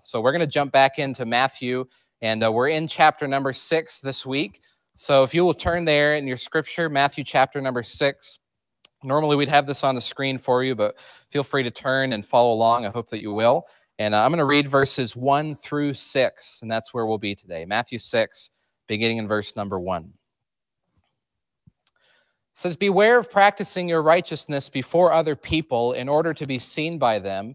So we're going to jump back into Matthew, and uh, we're in chapter number six this week. So if you will turn there in your scripture, Matthew chapter number six. Normally we'd have this on the screen for you, but feel free to turn and follow along. I hope that you will. And uh, I'm going to read verses 1 through 6, and that's where we'll be today. Matthew 6, beginning in verse number 1. It says, Beware of practicing your righteousness before other people in order to be seen by them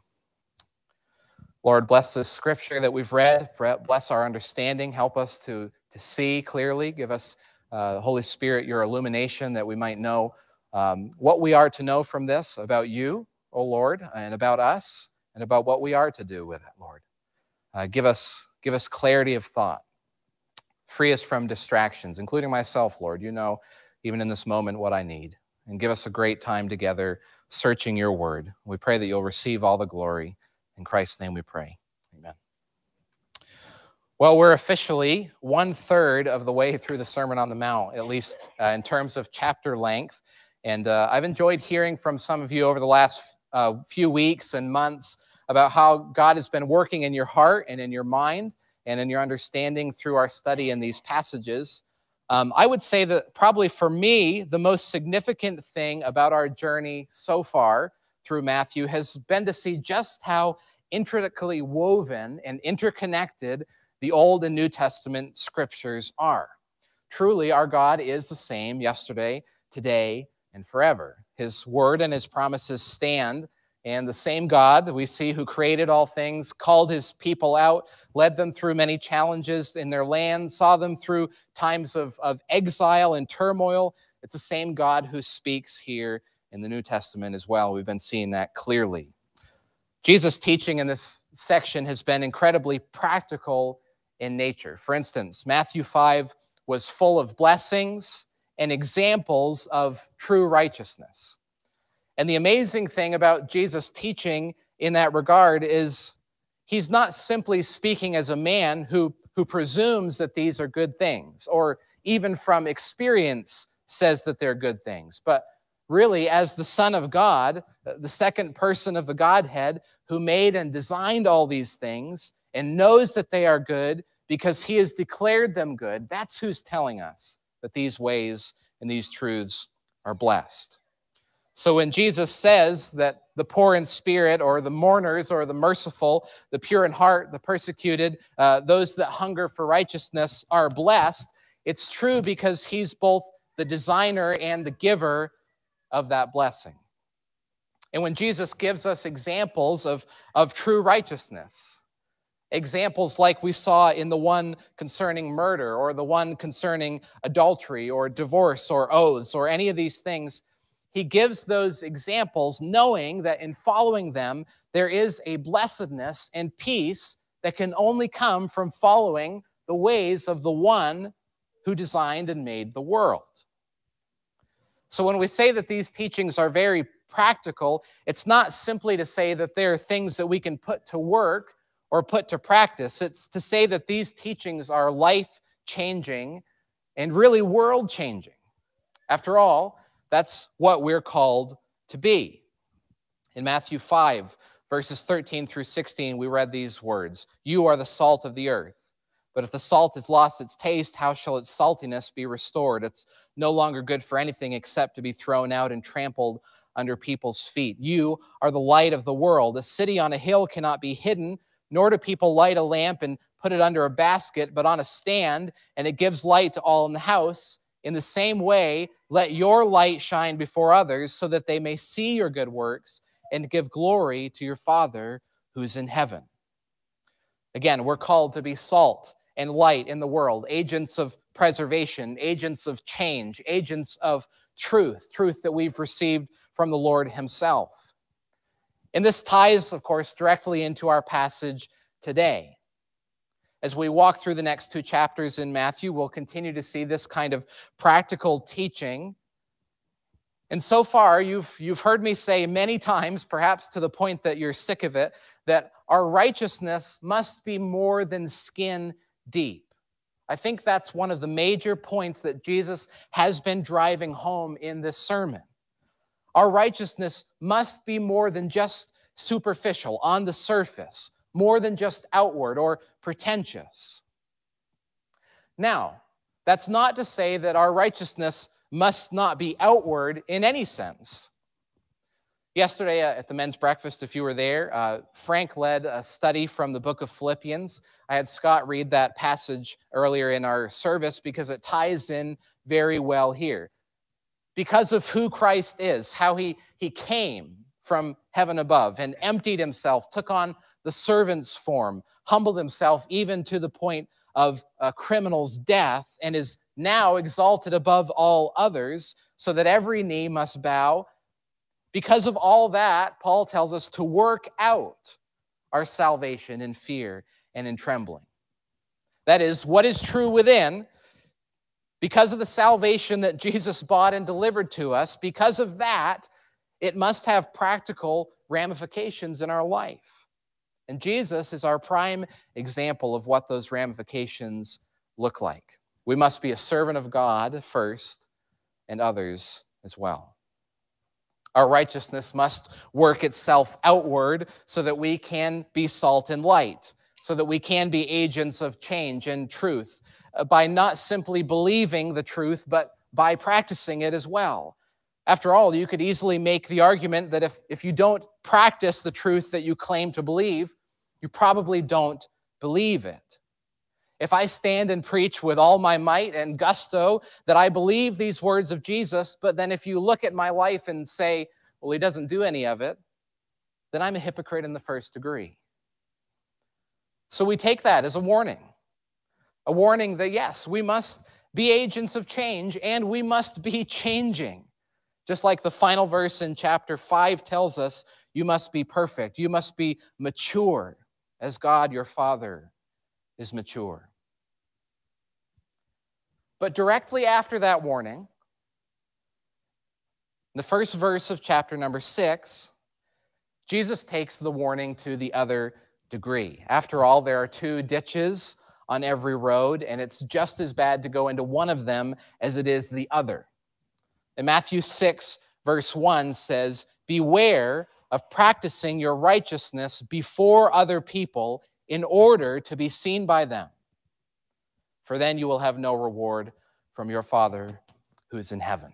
Lord, bless this scripture that we've read. Bless our understanding. Help us to, to see clearly. Give us, uh, Holy Spirit, your illumination that we might know um, what we are to know from this about you, O Lord, and about us, and about what we are to do with it, Lord. Uh, give us give us clarity of thought. Free us from distractions, including myself, Lord. You know, even in this moment, what I need. And give us a great time together searching your word. We pray that you'll receive all the glory. In Christ's name we pray. Amen. Well, we're officially one third of the way through the Sermon on the Mount, at least uh, in terms of chapter length. And uh, I've enjoyed hearing from some of you over the last uh, few weeks and months about how God has been working in your heart and in your mind and in your understanding through our study in these passages. Um, I would say that probably for me, the most significant thing about our journey so far through Matthew has been to see just how intricately woven and interconnected the Old and New Testament scriptures are. Truly, our God is the same yesterday, today, and forever. His word and his promises stand, and the same God we see who created all things, called his people out, led them through many challenges in their land, saw them through times of, of exile and turmoil. It's the same God who speaks here in the New Testament as well. We've been seeing that clearly. Jesus' teaching in this section has been incredibly practical in nature. For instance, Matthew 5 was full of blessings and examples of true righteousness. And the amazing thing about Jesus' teaching in that regard is he's not simply speaking as a man who, who presumes that these are good things, or even from experience says that they're good things, but really as the Son of God, the second person of the Godhead, who made and designed all these things and knows that they are good because he has declared them good. That's who's telling us that these ways and these truths are blessed. So when Jesus says that the poor in spirit, or the mourners, or the merciful, the pure in heart, the persecuted, uh, those that hunger for righteousness are blessed, it's true because he's both the designer and the giver of that blessing. And when Jesus gives us examples of, of true righteousness, examples like we saw in the one concerning murder, or the one concerning adultery, or divorce, or oaths, or any of these things, he gives those examples knowing that in following them, there is a blessedness and peace that can only come from following the ways of the one who designed and made the world. So when we say that these teachings are very practical, it's not simply to say that they're things that we can put to work or put to practice. It's to say that these teachings are life changing and really world changing. After all, that's what we're called to be. In Matthew 5, verses 13 through 16, we read these words You are the salt of the earth. But if the salt has lost its taste, how shall its saltiness be restored? It's no longer good for anything except to be thrown out and trampled under people's feet. You are the light of the world. A city on a hill cannot be hidden, nor do people light a lamp and put it under a basket, but on a stand, and it gives light to all in the house. In the same way, let your light shine before others so that they may see your good works and give glory to your Father who's in heaven. Again, we're called to be salt and light in the world, agents of preservation, agents of change, agents of truth, truth that we've received from the Lord Himself. And this ties, of course, directly into our passage today. As we walk through the next two chapters in Matthew, we'll continue to see this kind of practical teaching. And so far, you've, you've heard me say many times, perhaps to the point that you're sick of it, that our righteousness must be more than skin deep. I think that's one of the major points that Jesus has been driving home in this sermon. Our righteousness must be more than just superficial, on the surface, more than just outward or pretentious. Now, that's not to say that our righteousness must not be outward in any sense. Yesterday uh, at the men's breakfast, if you were there, uh, Frank led a study from the book of Philippians. I had Scott read that passage earlier in our service because it ties in very well here. Because of who Christ is, how he, he came from heaven above and emptied himself, took on the servant's form, humbled himself even to the point of a criminal's death, and is now exalted above all others, so that every knee must bow because of all that, Paul tells us to work out our salvation in fear and in trembling. That is, what is true within, because of the salvation that Jesus bought and delivered to us, because of that, it must have practical ramifications in our life. And Jesus is our prime example of what those ramifications look like. We must be a servant of God first and others as well. Our righteousness must work itself outward so that we can be salt and light, so that we can be agents of change and truth uh, by not simply believing the truth, but by practicing it as well. After all, you could easily make the argument that if, if you don't practice the truth that you claim to believe, you probably don't believe it. If I stand and preach with all my might and gusto that I believe these words of Jesus, but then if you look at my life and say, well, he doesn't do any of it, then I'm a hypocrite in the first degree. So we take that as a warning. A warning that, yes, we must be agents of change and we must be changing. Just like the final verse in chapter 5 tells us, you must be perfect. You must be mature as God your Father is mature. But directly after that warning, the first verse of chapter number 6, Jesus takes the warning to the other degree. After all, there are two ditches on every road, and it's just as bad to go into one of them as it is the other. In Matthew 6, verse 1 says, Beware of practicing your righteousness before other people in order to be seen by them for then you will have no reward from your Father who is in heaven.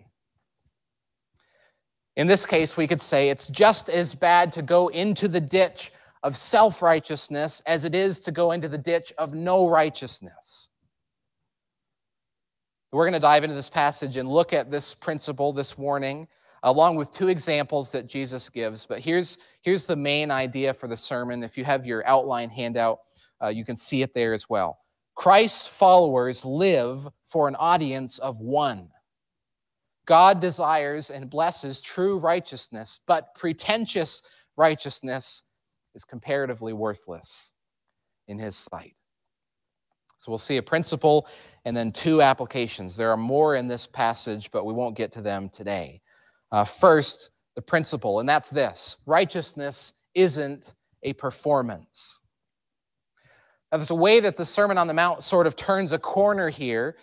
In this case, we could say it's just as bad to go into the ditch of self righteousness as it is to go into the ditch of no righteousness. We're going to dive into this passage and look at this principle, this warning, along with two examples that Jesus gives. But here's, here's the main idea for the sermon. If you have your outline handout, uh, you can see it there as well. Christ's followers live for an audience of one. God desires and blesses true righteousness, but pretentious righteousness is comparatively worthless in his sight. So we'll see a principle and then two applications. There are more in this passage, but we won't get to them today. Uh, first, the principle, and that's this righteousness isn't a performance. Now, there's a way that the Sermon on the Mount sort of turns a corner here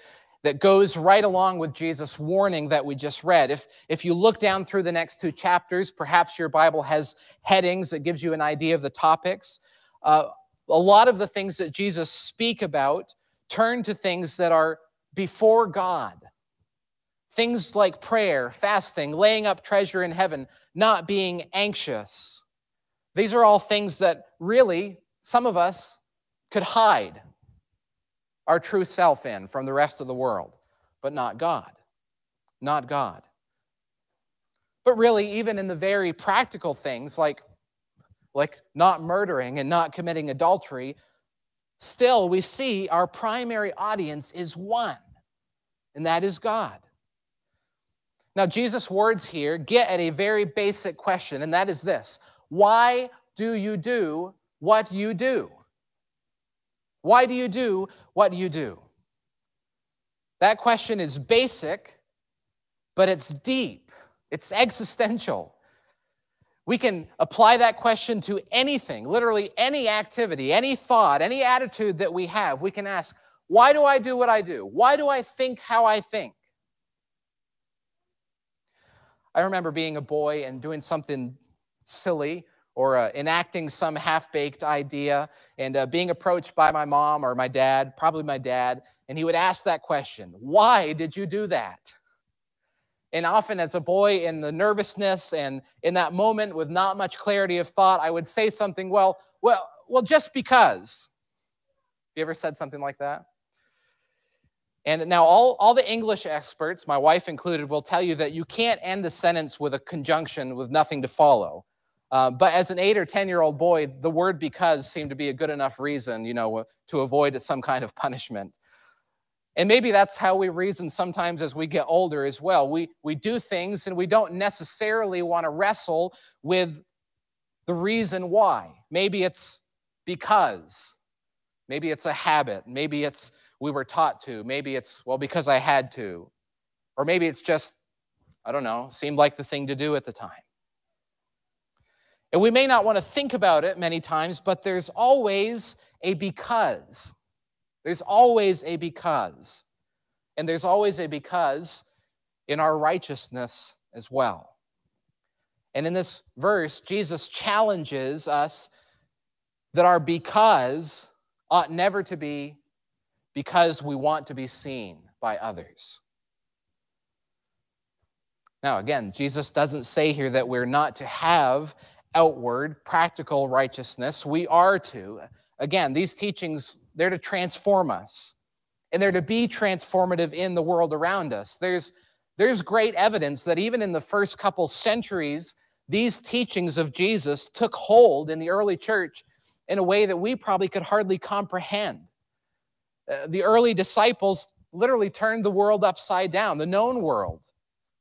that goes right along with Jesus' warning that we just read. If, if you look down through the next two chapters, perhaps your Bible has headings that gives you an idea of the topics. Uh, a lot of the things that Jesus speak about turn to things that are before God. Things like prayer, fasting, laying up treasure in heaven, not being anxious. These are all things that really some of us could hide our true self in from the rest of the world, but not God. not God. But really, even in the very practical things like, like not murdering and not committing adultery, still we see our primary audience is one, and that is God. Now, Jesus' words here get at a very basic question, and that is this Why do you do what you do? Why do you do what you do? That question is basic, but it's deep, it's existential. We can apply that question to anything, literally any activity, any thought, any attitude that we have. We can ask, Why do I do what I do? Why do I think how I think? I remember being a boy and doing something silly or uh, enacting some half baked idea and uh, being approached by my mom or my dad, probably my dad, and he would ask that question Why did you do that? And often, as a boy, in the nervousness and in that moment with not much clarity of thought, I would say something, well, well, well, just because. You ever said something like that? And now, all, all the English experts, my wife included, will tell you that you can't end the sentence with a conjunction with nothing to follow. Uh, but as an eight or 10 year old boy, the word because seemed to be a good enough reason, you know, to avoid some kind of punishment. And maybe that's how we reason sometimes as we get older as well. We, we do things and we don't necessarily want to wrestle with the reason why. Maybe it's because. Maybe it's a habit. Maybe it's we were taught to. Maybe it's, well, because I had to. Or maybe it's just, I don't know, seemed like the thing to do at the time. And we may not want to think about it many times, but there's always a because. There's always a because. And there's always a because in our righteousness as well. And in this verse, Jesus challenges us that our because ought never to be because we want to be seen by others. Now, again, Jesus doesn't say here that we're not to have outward, practical righteousness. We are to. Again, these teachings, they're to transform us, and they're to be transformative in the world around us. There's, there's great evidence that even in the first couple centuries, these teachings of Jesus took hold in the early church in a way that we probably could hardly comprehend. Uh, the early disciples literally turned the world upside down, the known world,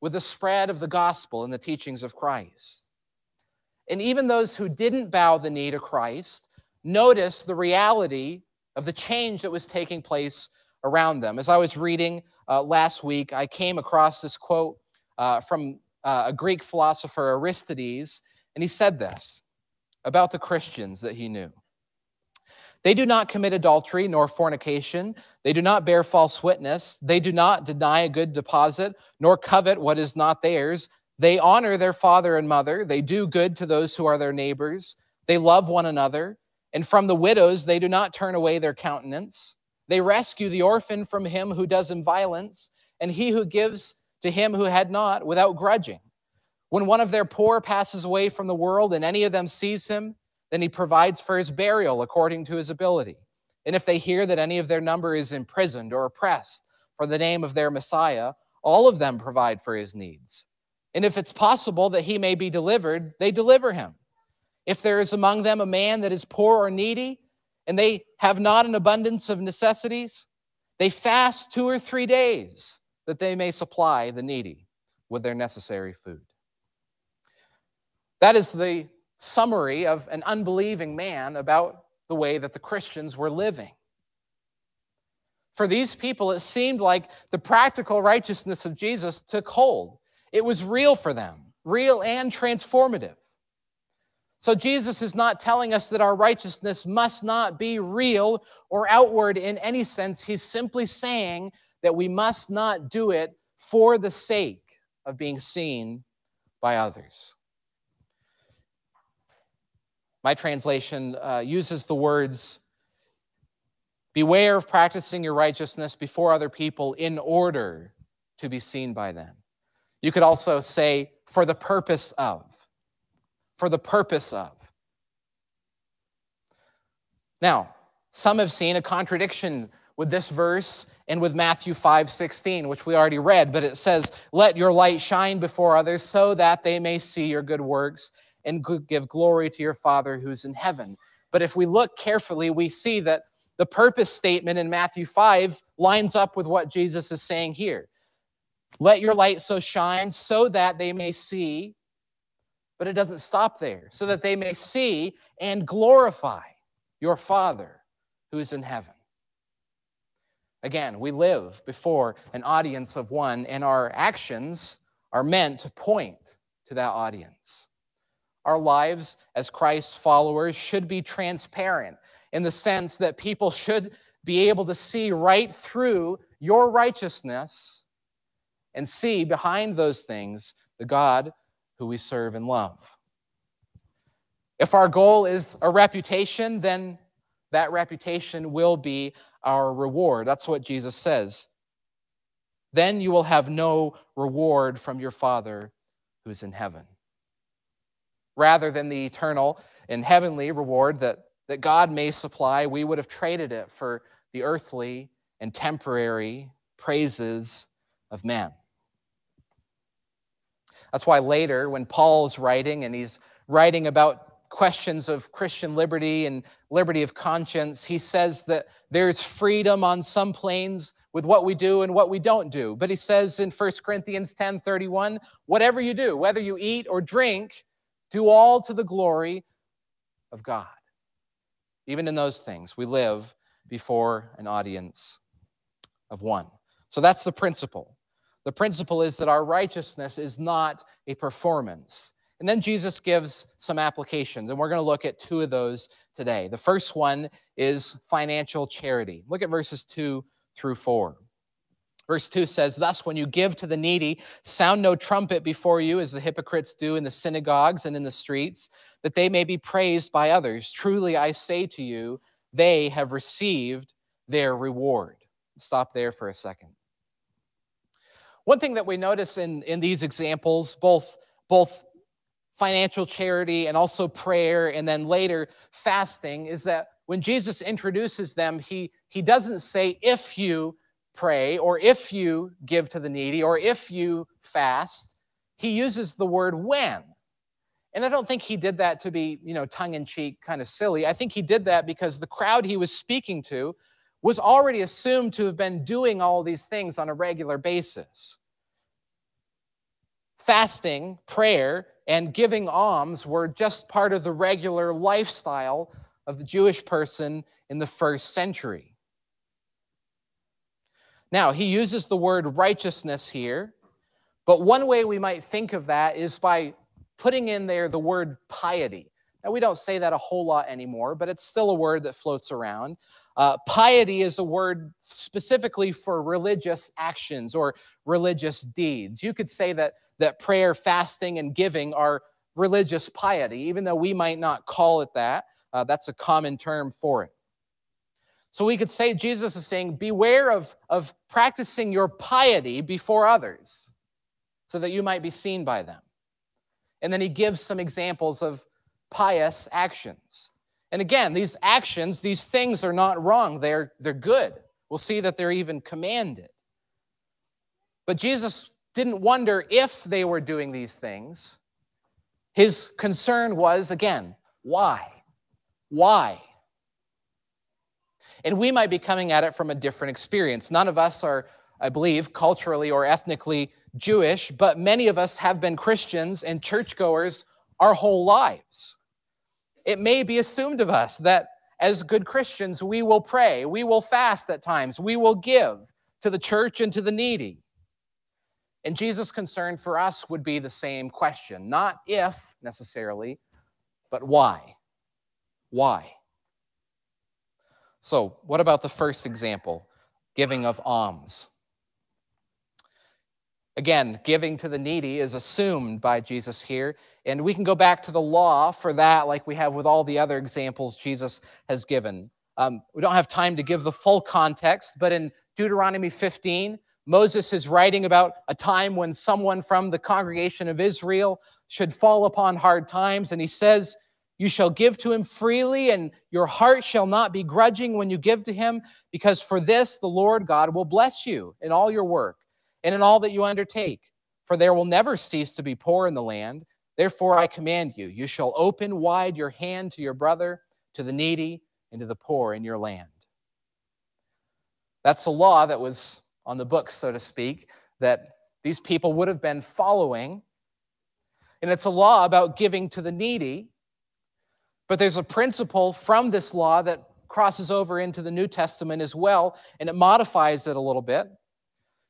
with the spread of the gospel and the teachings of Christ. And even those who didn't bow the knee to Christ noticed the reality of the change that was taking place around them. As I was reading uh, last week, I came across this quote uh, from uh, a Greek philosopher, Aristides, and he said this about the Christians that he knew. They do not commit adultery nor fornication. They do not bear false witness. They do not deny a good deposit, nor covet what is not theirs. They honor their father and mother. They do good to those who are their neighbors. They love one another. And from the widows, they do not turn away their countenance. They rescue the orphan from him who does him violence, and he who gives to him who had not without grudging. When one of their poor passes away from the world and any of them sees him, then he provides for his burial according to his ability. And if they hear that any of their number is imprisoned or oppressed for the name of their Messiah, all of them provide for his needs. And if it's possible that he may be delivered, they deliver him. If there is among them a man that is poor or needy, and they have not an abundance of necessities, they fast two or three days that they may supply the needy with their necessary food. That is the summary of an unbelieving man about the way that the Christians were living. For these people, it seemed like the practical righteousness of Jesus took hold. It was real for them, real and transformative. So Jesus is not telling us that our righteousness must not be real or outward in any sense. He's simply saying that we must not do it for the sake of being seen by others. My translation uh, uses the words, Beware of practicing your righteousness before other people in order to be seen by them. You could also say, for the purpose of. For the purpose of. Now, some have seen a contradiction with this verse and with Matthew 5:16, which we already read, but it says, "Let your light shine before others so that they may see your good works and give glory to your Father who's in heaven." But if we look carefully, we see that the purpose statement in Matthew 5 lines up with what Jesus is saying here. Let your light so shine so that they may see, but it doesn't stop there, so that they may see and glorify your Father who is in heaven. Again, we live before an audience of one, and our actions are meant to point to that audience. Our lives as Christ's followers should be transparent in the sense that people should be able to see right through your righteousness and see behind those things the God who we serve and love. If our goal is a reputation, then that reputation will be our reward. That's what Jesus says. Then you will have no reward from your Father who is in heaven. Rather than the eternal and heavenly reward that, that God may supply, we would have traded it for the earthly and temporary praises of man. That's why later, when Paul's writing and he's writing about questions of Christian liberty and liberty of conscience, he says that there's freedom on some planes with what we do and what we don't do. But he says in 1 Corinthians 10:31, whatever you do, whether you eat or drink, do all to the glory of God. Even in those things, we live before an audience of one. So that's the principle. The principle is that our righteousness is not a performance. And then Jesus gives some applications, and we're going to look at two of those today. The first one is financial charity. Look at verses 2 through 4. Verse 2 says, Thus, when you give to the needy, sound no trumpet before you, as the hypocrites do in the synagogues and in the streets, that they may be praised by others. Truly, I say to you, they have received their reward. Stop there for a second. One thing that we notice in, in these examples, both, both financial charity and also prayer and then later fasting is that when Jesus introduces them, he, he doesn't say if you pray or if you give to the needy or if you fast. He uses the word when. And I don't think he did that to be, you know, tongue in cheek, kind of silly. I think he did that because the crowd he was speaking to was already assumed to have been doing all these things on a regular basis. Fasting, prayer, and giving alms were just part of the regular lifestyle of the Jewish person in the first century. Now, he uses the word righteousness here, but one way we might think of that is by putting in there the word piety. Now, we don't say that a whole lot anymore, but it's still a word that floats around. Uh, piety is a word specifically for religious actions or religious deeds. You could say that, that prayer, fasting, and giving are religious piety, even though we might not call it that. Uh, that's a common term for it. So we could say Jesus is saying, Beware of, of practicing your piety before others so that you might be seen by them. And then he gives some examples of pious actions. And again, these actions, these things are not wrong. They're, they're good. We'll see that they're even commanded. But Jesus didn't wonder if they were doing these things. His concern was, again, why? Why? And we might be coming at it from a different experience. None of us are, I believe, culturally or ethnically Jewish, but many of us have been Christians and churchgoers our whole lives it may be assumed of us that as good Christians, we will pray, we will fast at times, we will give to the church and to the needy. And Jesus' concern for us would be the same question not if necessarily, but why? Why? So, what about the first example, giving of alms? Again, giving to the needy is assumed by Jesus here. And we can go back to the law for that, like we have with all the other examples Jesus has given. Um, we don't have time to give the full context, but in Deuteronomy 15, Moses is writing about a time when someone from the congregation of Israel should fall upon hard times. And he says, You shall give to him freely, and your heart shall not be grudging when you give to him, because for this the Lord God will bless you in all your work and in all that you undertake. For there will never cease to be poor in the land. Therefore I command you, you shall open wide your hand to your brother, to the needy, and to the poor in your land. That's a law that was on the books, so to speak, that these people would have been following. And it's a law about giving to the needy. But there's a principle from this law that crosses over into the New Testament as well, and it modifies it a little bit.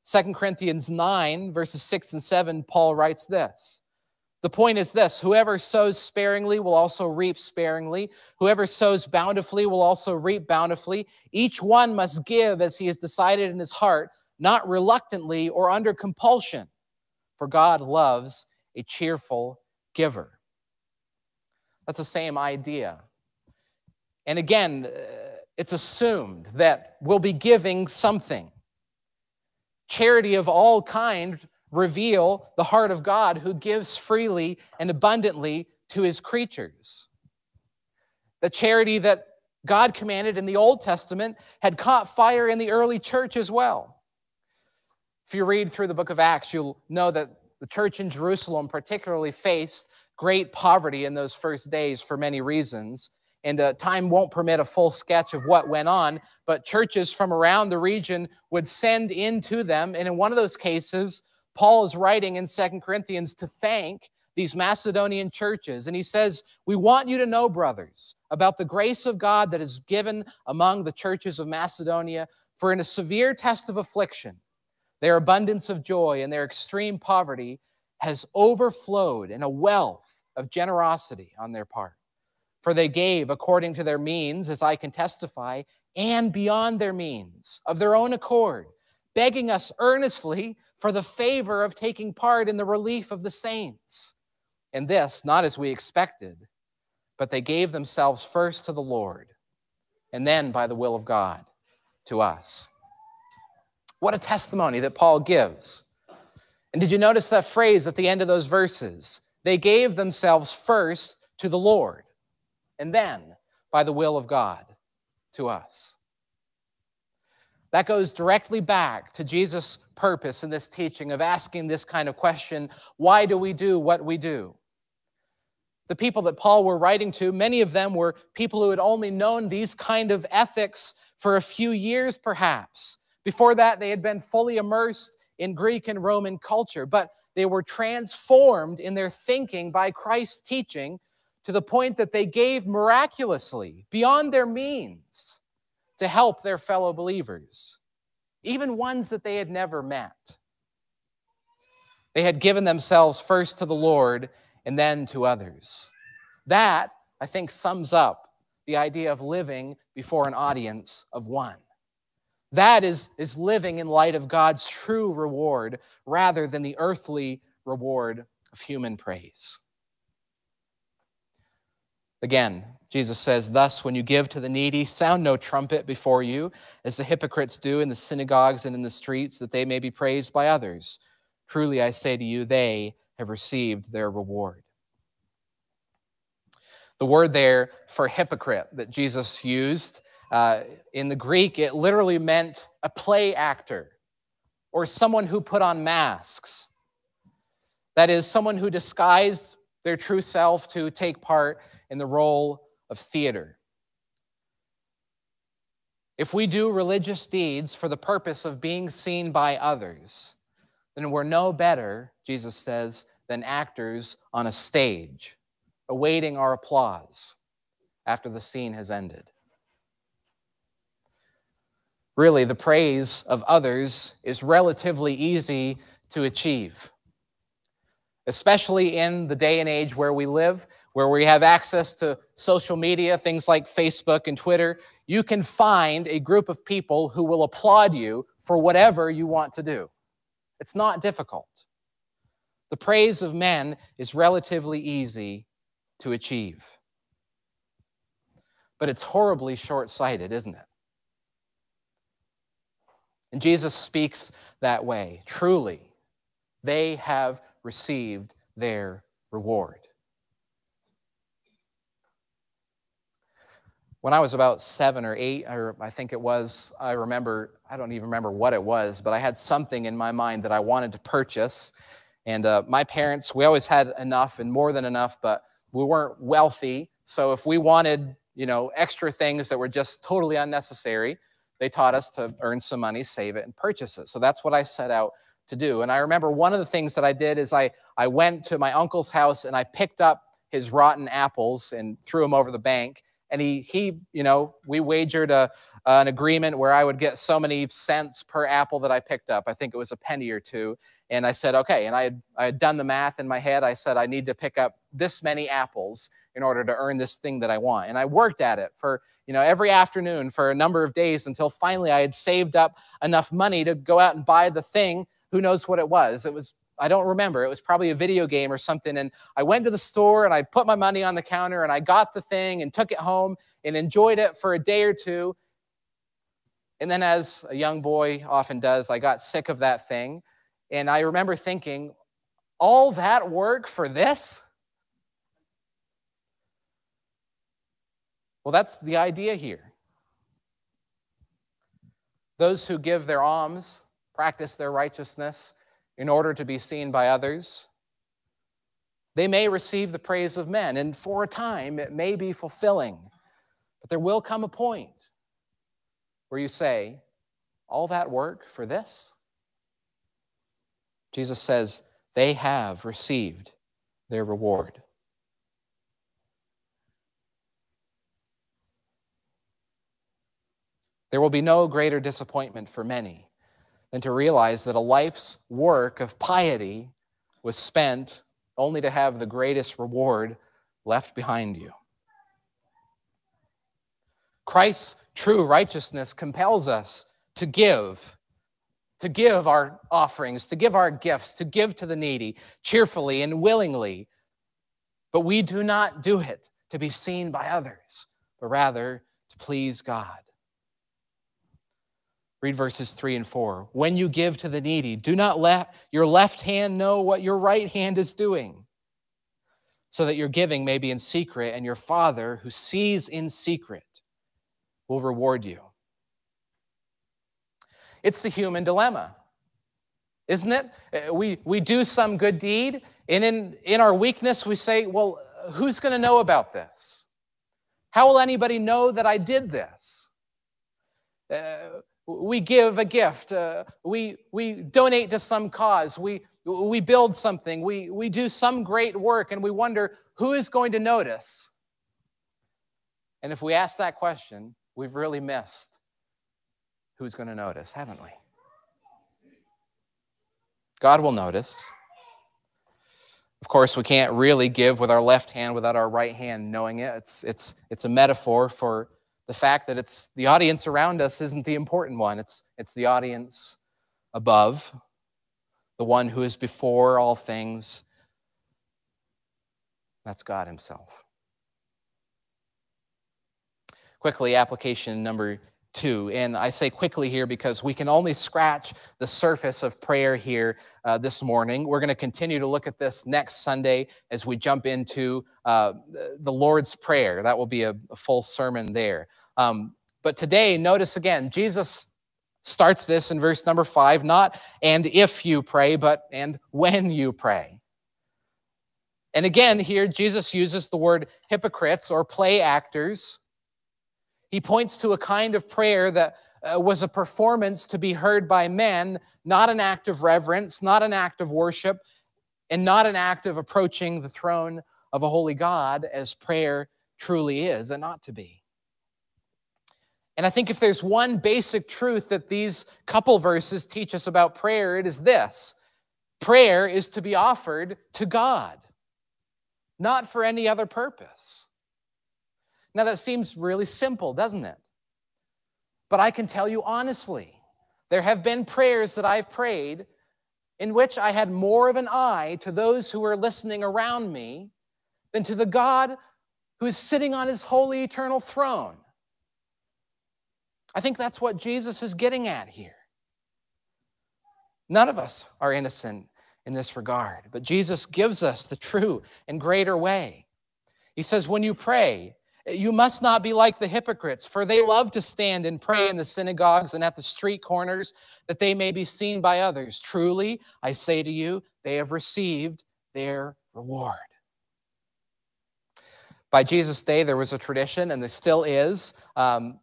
2 Corinthians 9, verses 6 and 7, Paul writes this. The point is this whoever sows sparingly will also reap sparingly. Whoever sows bountifully will also reap bountifully. Each one must give as he has decided in his heart, not reluctantly or under compulsion, for God loves a cheerful giver. That's the same idea. And again, uh, it's assumed that we'll be giving something. Charity of all kind reveal the heart of God who gives freely and abundantly to his creatures. The charity that God commanded in the Old Testament had caught fire in the early church as well. If you read through the book of Acts, you'll know that the church in Jerusalem particularly faced great poverty in those first days for many reasons. And uh, time won't permit a full sketch of what went on, but churches from around the region would send in to them. And in one of those cases, Paul is writing in Second Corinthians to thank these Macedonian churches. And he says, We want you to know, brothers, about the grace of God that is given among the churches of Macedonia. For in a severe test of affliction, their abundance of joy and their extreme poverty has overflowed in a wealth of generosity on their part. For they gave according to their means, as I can testify, and beyond their means, of their own accord, begging us earnestly for the favor of taking part in the relief of the saints. And this, not as we expected, but they gave themselves first to the Lord, and then, by the will of God, to us. What a testimony that Paul gives. And did you notice that phrase at the end of those verses? They gave themselves first to the Lord, and then, by the will of God, to us. That goes directly back to Jesus' purpose in this teaching of asking this kind of question why do we do what we do? The people that Paul were writing to, many of them were people who had only known these kind of ethics for a few years, perhaps. Before that, they had been fully immersed in Greek and Roman culture, but they were transformed in their thinking by Christ's teaching to the point that they gave miraculously, beyond their means, to help their fellow believers, even ones that they had never met. They had given themselves first to the Lord and then to others. That, I think, sums up the idea of living before an audience of one. That is, is living in light of God's true reward rather than the earthly reward of human praise. Again, Jesus says, Thus, when you give to the needy, sound no trumpet before you, as the hypocrites do in the synagogues and in the streets, that they may be praised by others. Truly, I say to you, they have received their reward. The word there for hypocrite that Jesus used uh, in the Greek, it literally meant a play actor or someone who put on masks. That is, someone who disguised their true self to take part in the role of theater. If we do religious deeds for the purpose of being seen by others, then we're no better, Jesus says, than actors on a stage, awaiting our applause after the scene has ended. Really, the praise of others is relatively easy to achieve, especially in the day and age where we live, where we have access to social media, things like Facebook and Twitter. You can find a group of people who will applaud you for whatever you want to do. It's not difficult. The praise of men is relatively easy to achieve. But it's horribly short sighted, isn't it? And Jesus speaks that way. Truly, they have received their reward. When I was about seven or eight, or I think it was, I remember, I don't even remember what it was, but I had something in my mind that I wanted to purchase. And uh, my parents, we always had enough and more than enough, but we weren't wealthy. So if we wanted, you know, extra things that were just totally unnecessary, they taught us to earn some money, save it, and purchase it. So that's what I set out to do. And I remember one of the things that I did is I, I went to my uncle's house and I picked up his rotten apples and threw them over the bank and he he you know we wagered a an agreement where I would get so many cents per apple that I picked up. I think it was a penny or two. And I said, okay. And I had, I had done the math in my head. I said, I need to pick up this many apples in order to earn this thing that I want. And I worked at it for, you know, every afternoon for a number of days until finally I had saved up enough money to go out and buy the thing. Who knows what it was? It was I don't remember. It was probably a video game or something. And I went to the store and I put my money on the counter and I got the thing and took it home and enjoyed it for a day or two. And then, as a young boy often does, I got sick of that thing. And I remember thinking, all that work for this? Well, that's the idea here. Those who give their alms, practice their righteousness, in order to be seen by others. They may receive the praise of men, and for a time it may be fulfilling. But there will come a point where you say, All that work for this? Jesus says, They have received their reward. There will be no greater disappointment for many than to realize that a life's work of piety was spent only to have the greatest reward left behind you. Christ's true righteousness compels us to give, to give our offerings, to give our gifts, to give to the needy cheerfully and willingly. But we do not do it to be seen by others, but rather to please God. Read verses 3 and 4. When you give to the needy, do not let your left hand know what your right hand is doing, so that your giving may be in secret, and your Father, who sees in secret, will reward you. It's the human dilemma, isn't it? Uh, we, we do some good deed, and in, in our weakness, we say, Well, who's going to know about this? How will anybody know that I did this? Uh, we give a gift. Uh, we, we donate to some cause. We, we build something. We, we do some great work, and we wonder who is going to notice. And if we ask that question, we've really missed who's going to notice, haven't we? God will notice. Of course, we can't really give with our left hand without our right hand knowing it. It's, it's, it's a metaphor for the fact that it's the audience around us isn't the important one. It's, it's the audience above, the one who is before all things. That's God Himself. Quickly, application number two. And I say quickly here because we can only scratch the surface of prayer here uh, this morning. We're going to continue to look at this next Sunday as we jump into uh, the Lord's Prayer. That will be a, a full sermon there. Um, but today, notice again, Jesus starts this in verse number five, not and if you pray, but and when you pray. And again, here Jesus uses the word hypocrites or play actors he points to a kind of prayer that uh, was a performance to be heard by men, not an act of reverence, not an act of worship, and not an act of approaching the throne of a holy God as prayer truly is and ought to be. And I think if there's one basic truth that these couple verses teach us about prayer, it is this prayer is to be offered to God, not for any other purpose. Now, that seems really simple, doesn't it? But I can tell you honestly, there have been prayers that I've prayed in which I had more of an eye to those who were listening around me than to the God who is sitting on his holy eternal throne. I think that's what Jesus is getting at here. None of us are innocent in this regard, but Jesus gives us the true and greater way. He says, When you pray, You must not be like the hypocrites, for they love to stand and pray in the synagogues and at the street corners, that they may be seen by others. Truly, I say to you, they have received their reward. By Jesus' day, there was a tradition, and there still is, um,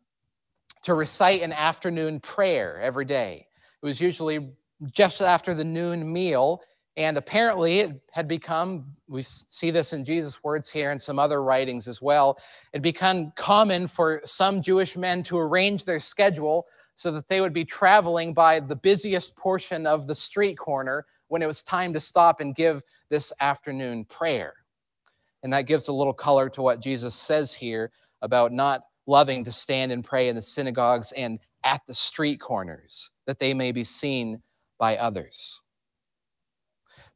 to recite an afternoon prayer every day. It was usually just after the noon meal, and apparently it had become, we see this in Jesus' words here and some other writings as well, it become common for some Jewish men to arrange their schedule so that they would be traveling by the busiest portion of the street corner when it was time to stop and give this afternoon prayer. And that gives a little color to what Jesus says here about not loving to stand and pray in the synagogues and at the street corners, that they may be seen by others.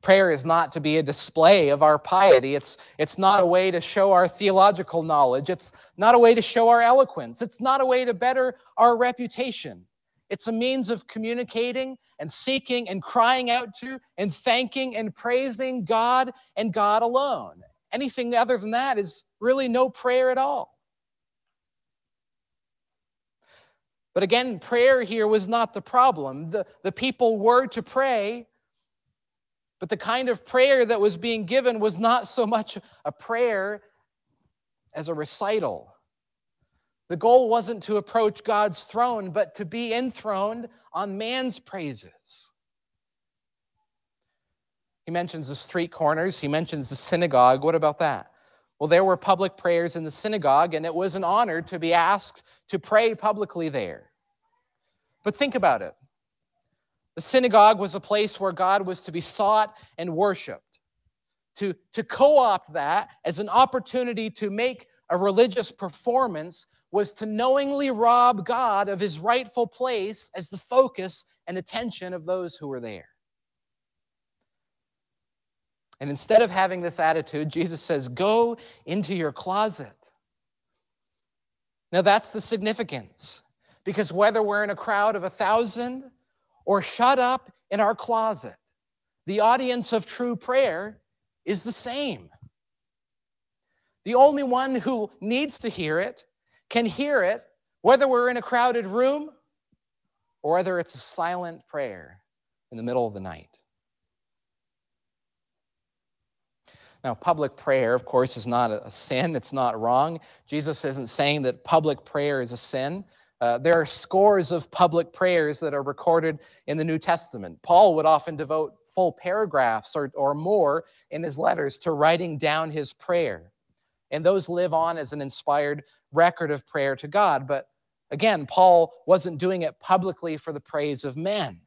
Prayer is not to be a display of our piety. It's, it's not a way to show our theological knowledge. It's not a way to show our eloquence. It's not a way to better our reputation. It's a means of communicating and seeking and crying out to and thanking and praising God and God alone. Anything other than that is really no prayer at all. But again, prayer here was not the problem. The, the people were to pray, but the kind of prayer that was being given was not so much a prayer as a recital. The goal wasn't to approach God's throne, but to be enthroned on man's praises. He mentions the street corners, he mentions the synagogue. What about that? Well, there were public prayers in the synagogue, and it was an honor to be asked to pray publicly there. But think about it the synagogue was a place where God was to be sought and worshiped. To, to co opt that as an opportunity to make a religious performance was to knowingly rob God of his rightful place as the focus and attention of those who were there. And instead of having this attitude, Jesus says, Go into your closet. Now that's the significance. Because whether we're in a crowd of a thousand or shut up in our closet, the audience of true prayer is the same. The only one who needs to hear it can hear it, whether we're in a crowded room or whether it's a silent prayer in the middle of the night. Now, public prayer, of course, is not a sin. It's not wrong. Jesus isn't saying that public prayer is a sin. Uh, there are scores of public prayers that are recorded in the New Testament. Paul would often devote full paragraphs or, or more in his letters to writing down his prayer. And those live on as an inspired record of prayer to God. But again, Paul wasn't doing it publicly for the praise of men.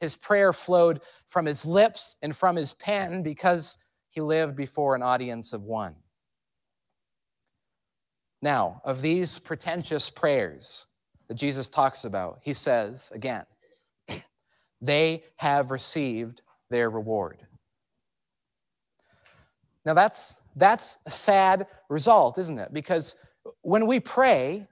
His prayer flowed from his lips and from his pen because he lived before an audience of one. Now, of these pretentious prayers that Jesus talks about, he says again, they have received their reward. Now that's that's a sad result, isn't it? Because when we pray,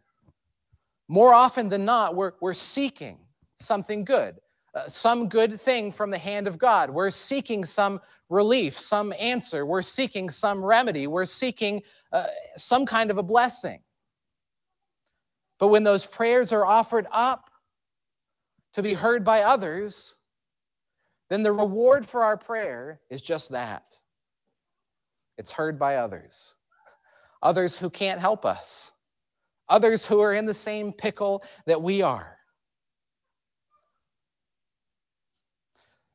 more often than not, we're, we're seeking something good. Uh, some good thing from the hand of God. We're seeking some relief, some answer. We're seeking some remedy. We're seeking uh, some kind of a blessing. But when those prayers are offered up to be heard by others, then the reward for our prayer is just that it's heard by others. Others who can't help us, others who are in the same pickle that we are.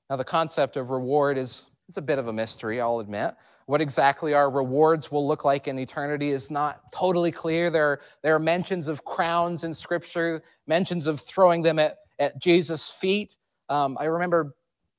Now, the concept of reward is, a bit of a mystery, I'll admit. What exactly our rewards will look like in eternity is not totally clear. There, there are mentions of crowns in Scripture, mentions of throwing them at, at Jesus' feet. Um, I remember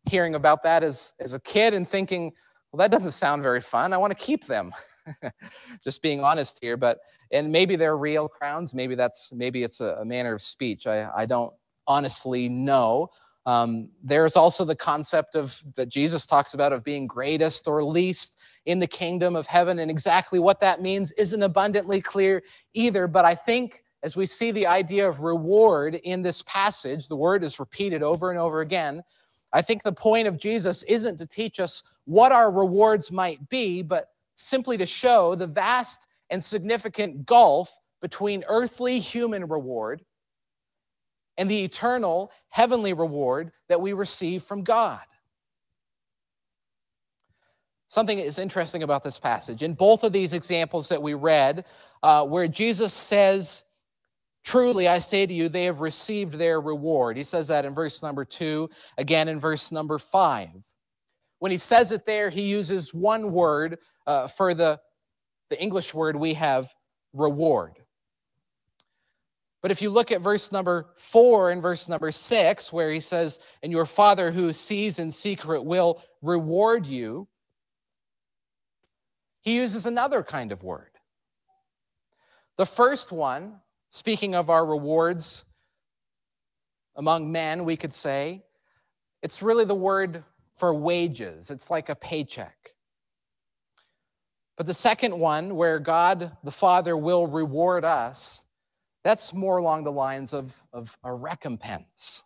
hearing about that as, as a kid and thinking, well, that doesn't sound very fun. I want to keep them. Just being honest here, but and maybe they're real crowns. Maybe that's maybe it's a, a manner of speech. I, I don't honestly know. Um, there's also the concept of that Jesus talks about of being greatest or least in the kingdom of heaven, and exactly what that means isn't abundantly clear either. But I think as we see the idea of reward in this passage, the word is repeated over and over again. I think the point of Jesus isn't to teach us what our rewards might be, but simply to show the vast and significant gulf between earthly human reward and the eternal heavenly reward that we receive from God. Something is interesting about this passage. In both of these examples that we read, uh, where Jesus says, Truly, I say to you, they have received their reward. He says that in verse number two, again in verse number five. When he says it there, he uses one word uh, for the, the English word we have, reward. But if you look at verse number four and verse number six, where he says, And your Father who sees in secret will reward you, he uses another kind of word. The first one, speaking of our rewards among men, we could say, it's really the word for wages. It's like a paycheck. But the second one, where God the Father will reward us, that's more along the lines of, of a recompense.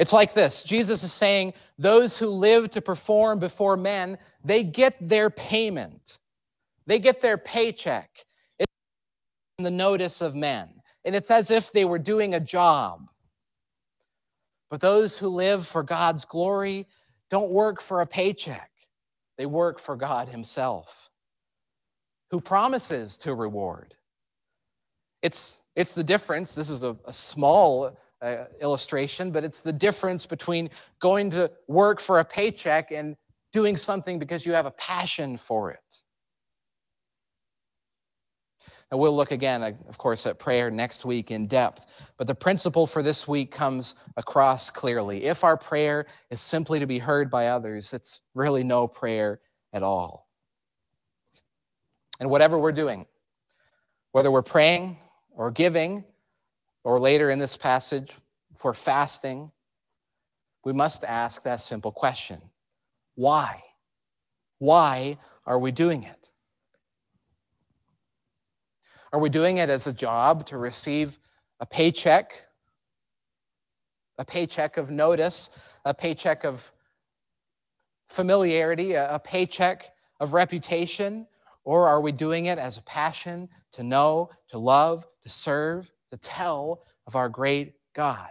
It's like this Jesus is saying, Those who live to perform before men, they get their payment, they get their paycheck. It's in the notice of men. And it's as if they were doing a job. But those who live for God's glory don't work for a paycheck, they work for God Himself, who promises to reward. It's, it's the difference. This is a, a small uh, illustration, but it's the difference between going to work for a paycheck and doing something because you have a passion for it. Now, we'll look again, uh, of course, at prayer next week in depth, but the principle for this week comes across clearly. If our prayer is simply to be heard by others, it's really no prayer at all. And whatever we're doing, whether we're praying or giving, or later in this passage for fasting, we must ask that simple question Why? Why are we doing it? Are we doing it as a job to receive a paycheck? A paycheck of notice, a paycheck of familiarity, a, paycheck of reputation? Or are we doing it as a passion to know, to love, to serve, to tell of our great God.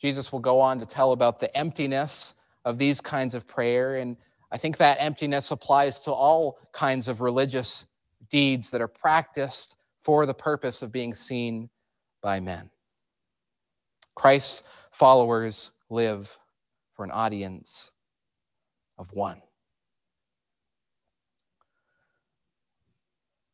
Jesus will go on to tell about the emptiness of these kinds of prayer, and I think that emptiness applies to all kinds of religious deeds that are practiced for the purpose of being seen by men. Christ's followers live for an audience of one.